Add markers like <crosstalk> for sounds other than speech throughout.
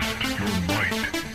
Test your might.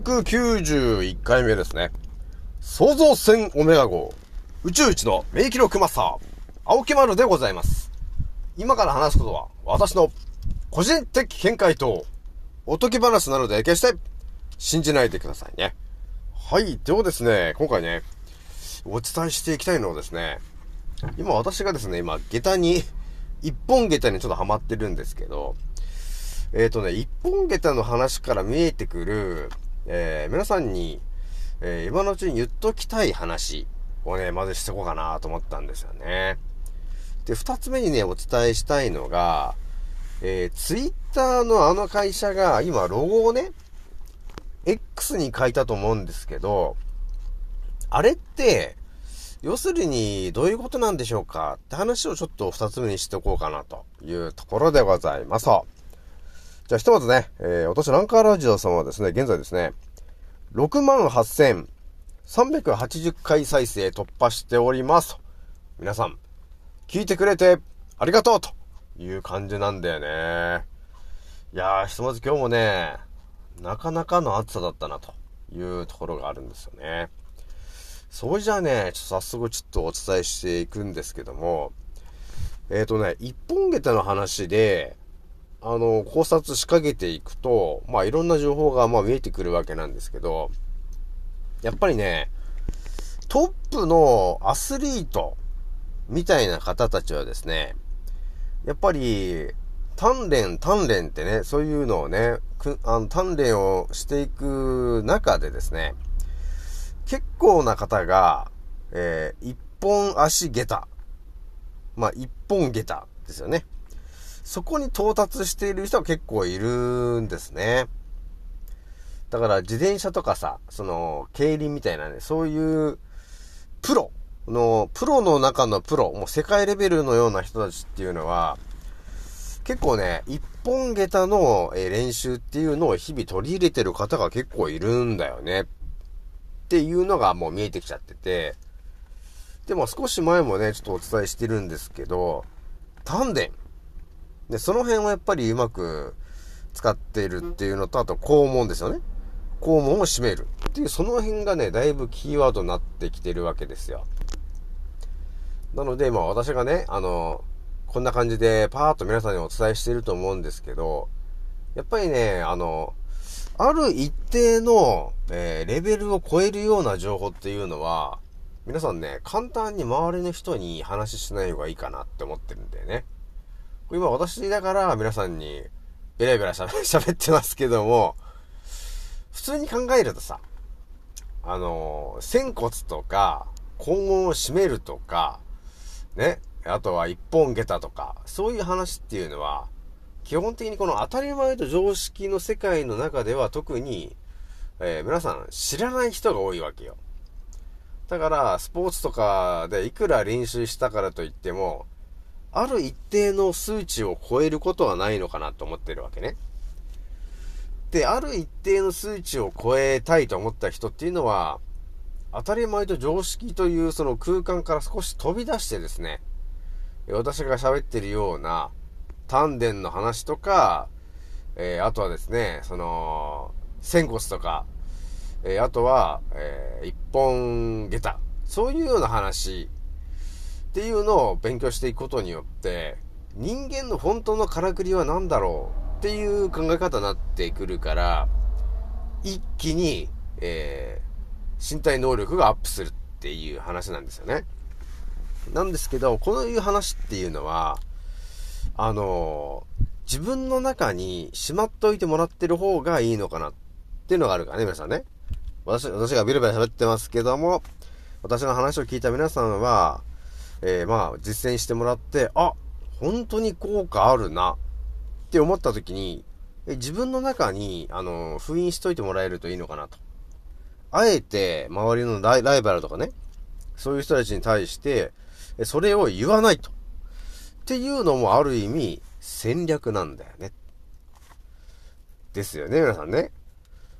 891回目ですね。創造船オメガ号、宇宙一の名記録マスター、青木丸でございます。今から話すことは、私の個人的見解と、おとぎ話なので、決して信じないでくださいね。はい、ではですね、今回ね、お伝えしていきたいのはですね、今私がですね、今、下駄に、一本下駄にちょっとハマってるんですけど、えっ、ー、とね、一本下駄の話から見えてくる、えー、皆さんに、えー、今のうちに言っときたい話をね、まずしてこうかなと思ったんですよね。で、二つ目にね、お伝えしたいのが、えー、ツイッターのあの会社が今ロゴをね、X に書いたと思うんですけど、あれって、要するにどういうことなんでしょうかって話をちょっと二つ目にしておこうかなというところでございます。じゃあひとまずね、えー、私ランカーラジオさんはですね、現在ですね、68,380回再生突破しております。皆さん、聞いてくれてありがとうという感じなんだよね。いやー、ひとまず今日もね、なかなかの暑さだったなというところがあるんですよね。それじゃあね、ちょっと早速ちょっとお伝えしていくんですけども、えっ、ー、とね、一本下駄の話で、あの、考察しかけていくと、まあいろんな情報がまあ見えてくるわけなんですけど、やっぱりね、トップのアスリートみたいな方たちはですね、やっぱり、鍛錬、鍛錬ってね、そういうのをね、あの鍛錬をしていく中でですね、結構な方が、えー、一本足下駄。まあ、一本下駄ですよね。そこに到達している人は結構いるんですね。だから自転車とかさ、その、競輪みたいなね、そういうプロの、プロの中のプロ、もう世界レベルのような人たちっていうのは、結構ね、一本下駄の練習っていうのを日々取り入れてる方が結構いるんだよね。っていうのがもう見えてきちゃってて、でも少し前もね、ちょっとお伝えしてるんですけど、丹田。で、その辺はやっぱりうまく使っているっていうのと、あと肛門ですよね。肛門を閉めるっていう、その辺がね、だいぶキーワードになってきてるわけですよ。なので、まあ私がね、あの、こんな感じでパーッと皆さんにお伝えしていると思うんですけど、やっぱりね、あの、ある一定の、えー、レベルを超えるような情報っていうのは、皆さんね、簡単に周りの人に話ししない方がいいかなって思ってるんだよね。今私だから皆さんにベラベラ <laughs> 喋ってますけども、普通に考えるとさ、あの、仙骨とか、肛門を閉めるとか、ね、あとは一本下駄とか、そういう話っていうのは、基本的にこの当たり前と常識の世界の中では特に、えー、皆さん知らない人が多いわけよ。だから、スポーツとかでいくら練習したからといっても、ある一定の数値を超えることはないのかなと思ってるわけね。で、ある一定の数値を超えたいと思った人っていうのは、当たり前と常識というその空間から少し飛び出してですね、私が喋ってるような丹田の話とか、えー、あとはですね、その、仙骨とか、えー、あとは、えー、一本下駄。そういうような話っていうのを勉強していくことによって、人間の本当のからくりは何だろうっていう考え方になってくるから、一気に、えー、身体能力がアップするっていう話なんですよね。なんですけど、こういう話っていうのは、あの、自分の中にしまっといてもらってる方がいいのかなっていうのがあるからね、皆さんね。私、私がビルビル喋ってますけども、私の話を聞いた皆さんは、えー、まあ、実践してもらって、あ、本当に効果あるなって思った時に、自分の中に、あの、封印しといてもらえるといいのかなと。あえて、周りのライバルとかね、そういう人たちに対して、それを言わないと。っていうのもある意味、戦略なんだよね。ですよね、皆さんね。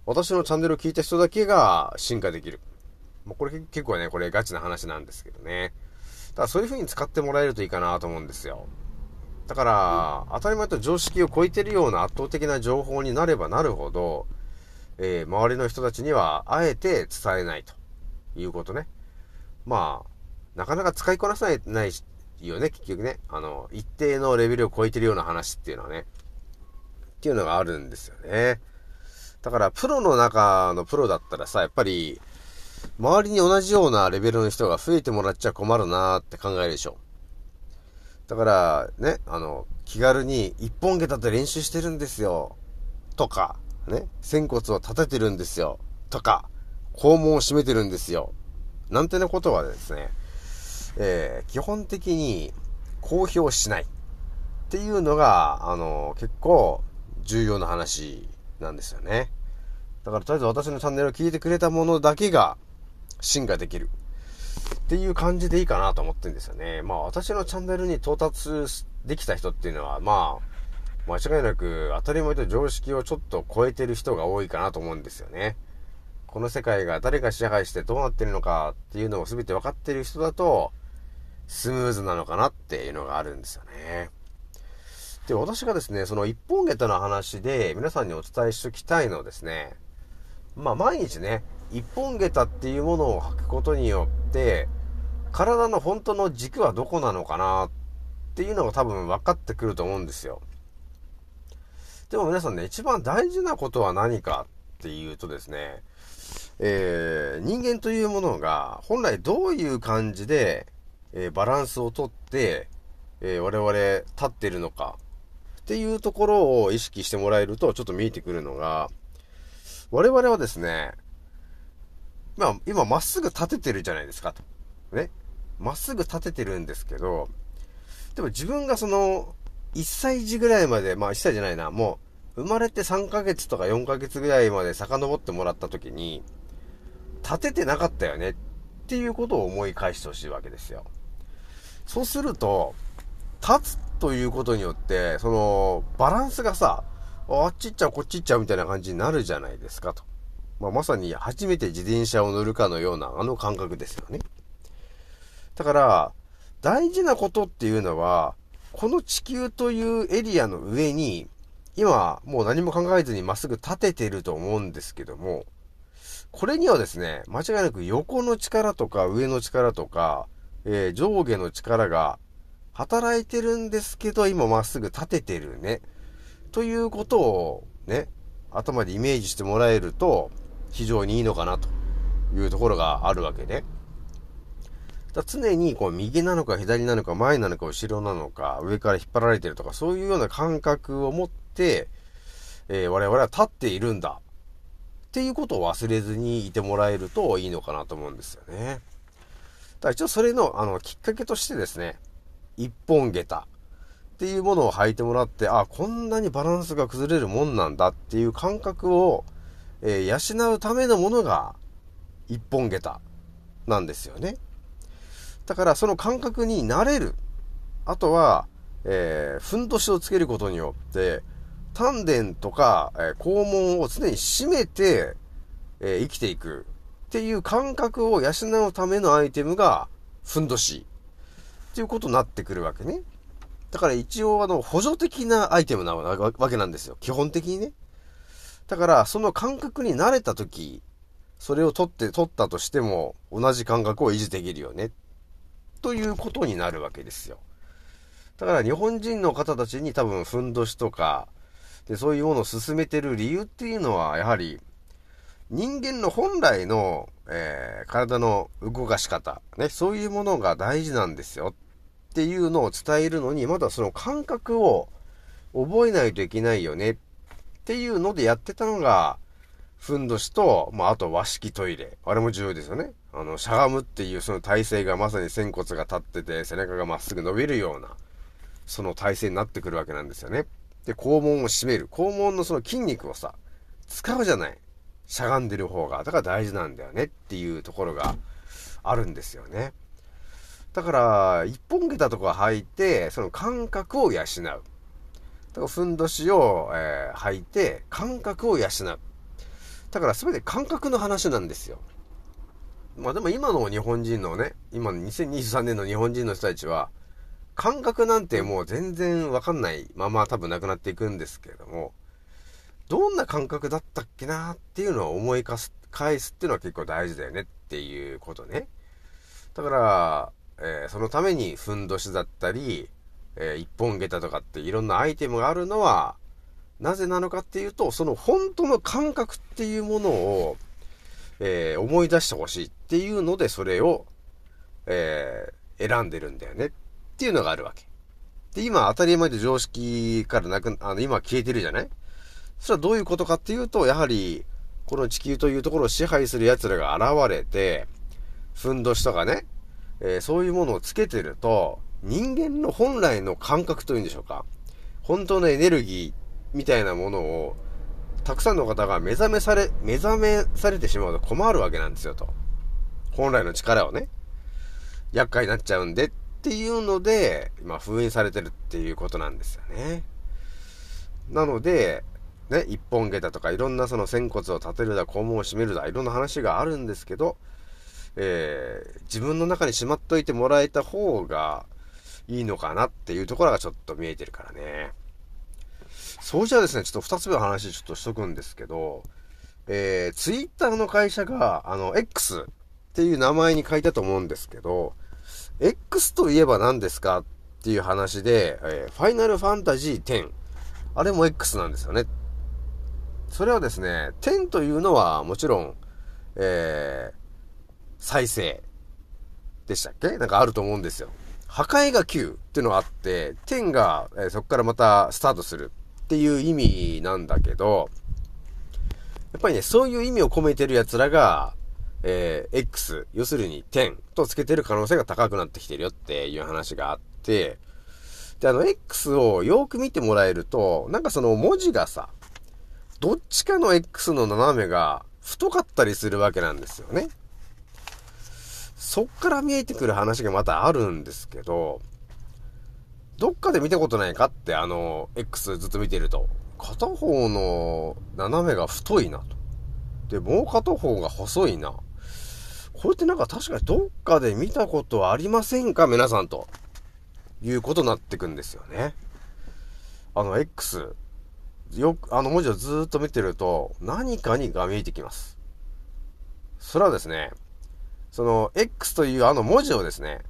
私のチャンネルを聞いた人だけが進化できる。まあ、これ結構ね、これガチな話なんですけどね。ただそういう風に使ってもらえるといいかなと思うんですよ。だから、当たり前と常識を超えてるような圧倒的な情報になればなるほど、えー、周りの人たちには、あえて伝えないということね。まあ、なかなか使いこなさない、ないよね、結局ね。あの、一定のレベルを超えてるような話っていうのはね。っていうのがあるんですよね。だから、プロの中のプロだったらさ、やっぱり、周りに同じようなレベルの人が増えてもらっちゃ困るなーって考えるでしょ。だから、ね、あの、気軽に一本下立って練習してるんですよ。とか、ね、仙骨を立ててるんですよ。とか、肛門を締めてるんですよ。なんてなことはですね、えー、基本的に公表しないっていうのが、あの、結構重要な話なんですよね。だからとりあえず私のチャンネルを聞いてくれたものだけが進化できる。っていう感じでいいかなと思ってんですよね。まあ私のチャンネルに到達できた人っていうのは、まあ、間違いなく当たり前と常識をちょっと超えてる人が多いかなと思うんですよね。この世界が誰が支配してどうなってるのかっていうのを全て分かってる人だと、スムーズなのかなっていうのがあるんですよね。で、私がですね、その一本下駄の話で皆さんにお伝えしておきたいのはですね、まあ毎日ね、一本下駄っていうものを履くことによって、体の本当の軸はどこなのかなっていうのが多分分かってくると思うんですよ。でも皆さんね、一番大事なことは何かっていうとですね、えー、人間というものが本来どういう感じで、えー、バランスをとって、えー、我々立ってるのかっていうところを意識してもらえるとちょっと見えてくるのが、我々はですね、まあ今まっすぐ立ててるじゃないですかと。ね。まっすぐ立ててるんですけど、でも自分がその、1歳児ぐらいまで、まあ1歳じゃないな、もう、生まれて3ヶ月とか4ヶ月ぐらいまで遡ってもらった時に、立ててなかったよねっていうことを思い返してほしいわけですよ。そうすると、立つということによって、その、バランスがさ、あっち行っちゃう、こっち行っちゃうみたいな感じになるじゃないですかと。まあ、まさに初めて自転車を乗るかのようなあの感覚ですよね。だから、大事なことっていうのは、この地球というエリアの上に、今、もう何も考えずにまっすぐ立ててると思うんですけども、これにはですね、間違いなく横の力とか上の力とか、えー、上下の力が働いてるんですけど、今まっすぐ立ててるね。ということをね、頭でイメージしてもらえると、非常にいいのかなというところがあるわけで、ね。だ常にこう右なのか左なのか前なのか後ろなのか上から引っ張られてるとかそういうような感覚を持って、えー、我々は立っているんだっていうことを忘れずにいてもらえるといいのかなと思うんですよね。だから一応それのあのきっかけとしてですね、一本下駄っていうものを履いてもらって、あ、こんなにバランスが崩れるもんなんだっていう感覚を、えー、養うためのものが一本下駄なんですよね。だからその感覚になれる。あとは、えー、ふんどしをつけることによって、丹田とか、えー、肛門を常に締めて、えー、生きていくっていう感覚を養うためのアイテムが、ふんどし。っていうことになってくるわけね。だから一応あの、補助的なアイテムなわけなんですよ。基本的にね。だから、その感覚に慣れたとき、それを取って、取ったとしても、同じ感覚を維持できるよね。ということになるわけですよ。だから日本人の方たちに多分、ふんどしとか、で、そういうものを進めてる理由っていうのは、やはり、人間の本来の、えー、体の動かし方、ね、そういうものが大事なんですよっていうのを伝えるのに、まだその感覚を覚えないといけないよねっっていうのでやってたのが、ふんどしと、まあ、あと和式トイレ。あれも重要ですよね。あの、しゃがむっていうその体勢がまさに仙骨が立ってて、背中がまっすぐ伸びるような、その体勢になってくるわけなんですよね。で、肛門を締める。肛門のその筋肉をさ、使うじゃない。しゃがんでる方が。だから大事なんだよねっていうところがあるんですよね。だから、一本下駄とか履いて、その感覚を養う。だから、ふんどしを、えー、履いて、感覚を養う。だから、すべて感覚の話なんですよ。まあでも今の日本人のね、今の2023年の日本人の人たちは、感覚なんてもう全然わかんないまま多分なくなっていくんですけれども、どんな感覚だったっけなっていうのを思い返す、返すっていうのは結構大事だよねっていうことね。だから、えー、そのためにふんどしだったり、えー、一本下駄とかっていろんなアイテムがあるのは、なぜなのかっていうと、その本当の感覚っていうものを、えー、思い出してほしいっていうので、それを、えー、選んでるんだよねっていうのがあるわけ。で、今当たり前で常識からなく、あの、今消えてるじゃない？それはどういうことかっていうと、やはり、この地球というところを支配する奴らが現れて、ふんどしとかね、えー、そういうものをつけてると、人間の本来の感覚というんでしょうか。本当のエネルギーみたいなものを、たくさんの方が目覚めされ、目覚めされてしまうと困るわけなんですよと。本来の力をね、厄介になっちゃうんでっていうので、まあ封印されてるっていうことなんですよね。なので、ね、一本下駄とかいろんなその仙骨を立てるだ、肛門を締めるだ、いろんな話があるんですけど、えー、自分の中にしまっといてもらえた方がいいのかなっていうところがちょっと見えてるからね。そうじゃあですね、ちょっと二つ目の話ちょっとしとくんですけど、えー、ツイッターの会社が、あの、X っていう名前に書いたと思うんですけど、X といえば何ですかっていう話で、えー、ファイナルファンタジー10。あれも X なんですよね。それはですね、10というのはもちろん、えー、再生でしたっけ？なんかあると思うんですよ。破壊が9っていうのがあって、10が、え、そこからまたスタートするっていう意味なんだけど、やっぱりね、そういう意味を込めてる奴らが、えー、X、要するに10とつけてる可能性が高くなってきてるよっていう話があって、で、あの、X をよく見てもらえると、なんかその文字がさ、どっちかの X の斜めが太かったりするわけなんですよね。そっから見えてくる話がまたあるんですけど、どっかで見たことないかってあの、X ずっと見てると、片方の斜めが太いなと。で、もう片方が細いな。これってなんか確かにどっかで見たことありませんか皆さんと。いうことになってくんですよね。あの X、よく、あの文字をずっと見てると、何かにが見えてきます。それはですね、その X というあの文字をですね、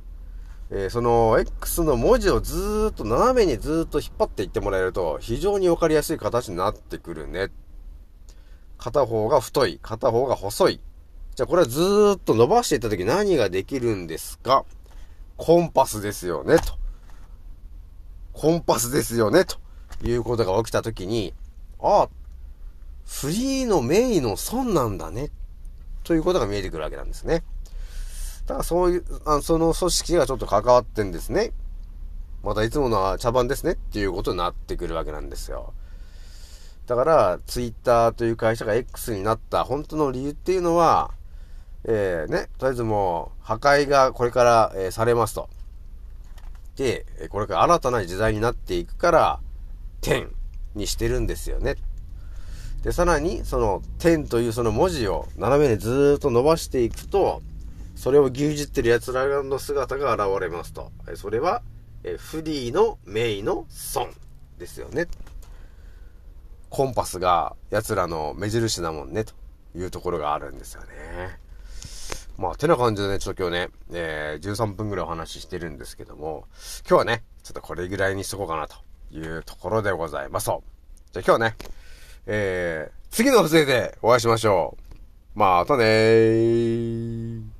えー、その X の文字をずーっと斜めにずーっと引っ張っていってもらえると、非常にわかりやすい形になってくるね。片方が太い、片方が細い。じゃあこれはずーっと伸ばしていった時何ができるんですか？コンパスですよね、と。コンパスですよね、と。いうことが起きたときに、ああ、フリーのメイの損なんだね。ということが見えてくるわけなんですね。だからそういう、あその組織がちょっと関わってんですね。またいつものは茶番ですねっていうことになってくるわけなんですよ。だから、ツイッターという会社が X になった本当の理由っていうのは、えー、ね、とりあえずもう、破壊がこれから、えー、されますと。で、これから新たな時代になっていくから、点にしてるんですよね。で、さらに、その、点というその文字を斜めにずっと伸ばしていくと、それを牛耳ってる奴らの姿が現れますと。それは、えフリーのメイの損ですよね。コンパスが奴らの目印だもんね、というところがあるんですよね。まあ、てな感じでね、ちょっと今日ね、えー、13分ぐらいお話ししてるんですけども、今日はね、ちょっとこれぐらいにしとこうかなというところでございます。じゃあ今日はね、えー、次の放送でお会いしましょう。またねー。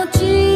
我知。